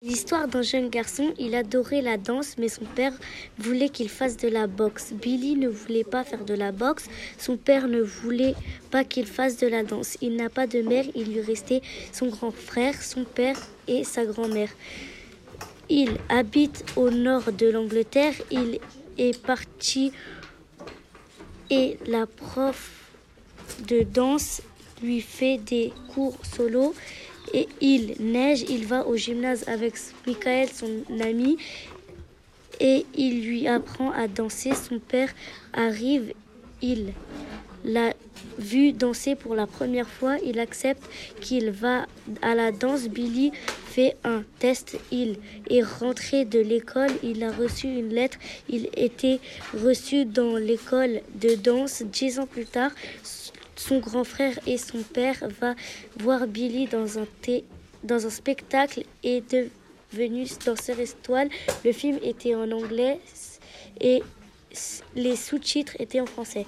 L'histoire d'un jeune garçon, il adorait la danse, mais son père voulait qu'il fasse de la boxe. Billy ne voulait pas faire de la boxe, son père ne voulait pas qu'il fasse de la danse. Il n'a pas de mère, il lui restait son grand frère, son père et sa grand-mère. Il habite au nord de l'Angleterre, il est parti et la prof de danse lui fait des cours solo et il neige, il va au gymnase avec Michael, son ami, et il lui apprend à danser. Son père arrive, il l'a vu danser pour la première fois, il accepte qu'il va à la danse. Billy fait un test, il est rentré de l'école, il a reçu une lettre, il était reçu dans l'école de danse. Dix ans plus tard, son grand frère et son père vont voir Billy dans un, dans un spectacle et devenu danseur étoile. Le film était en anglais et les sous-titres étaient en français.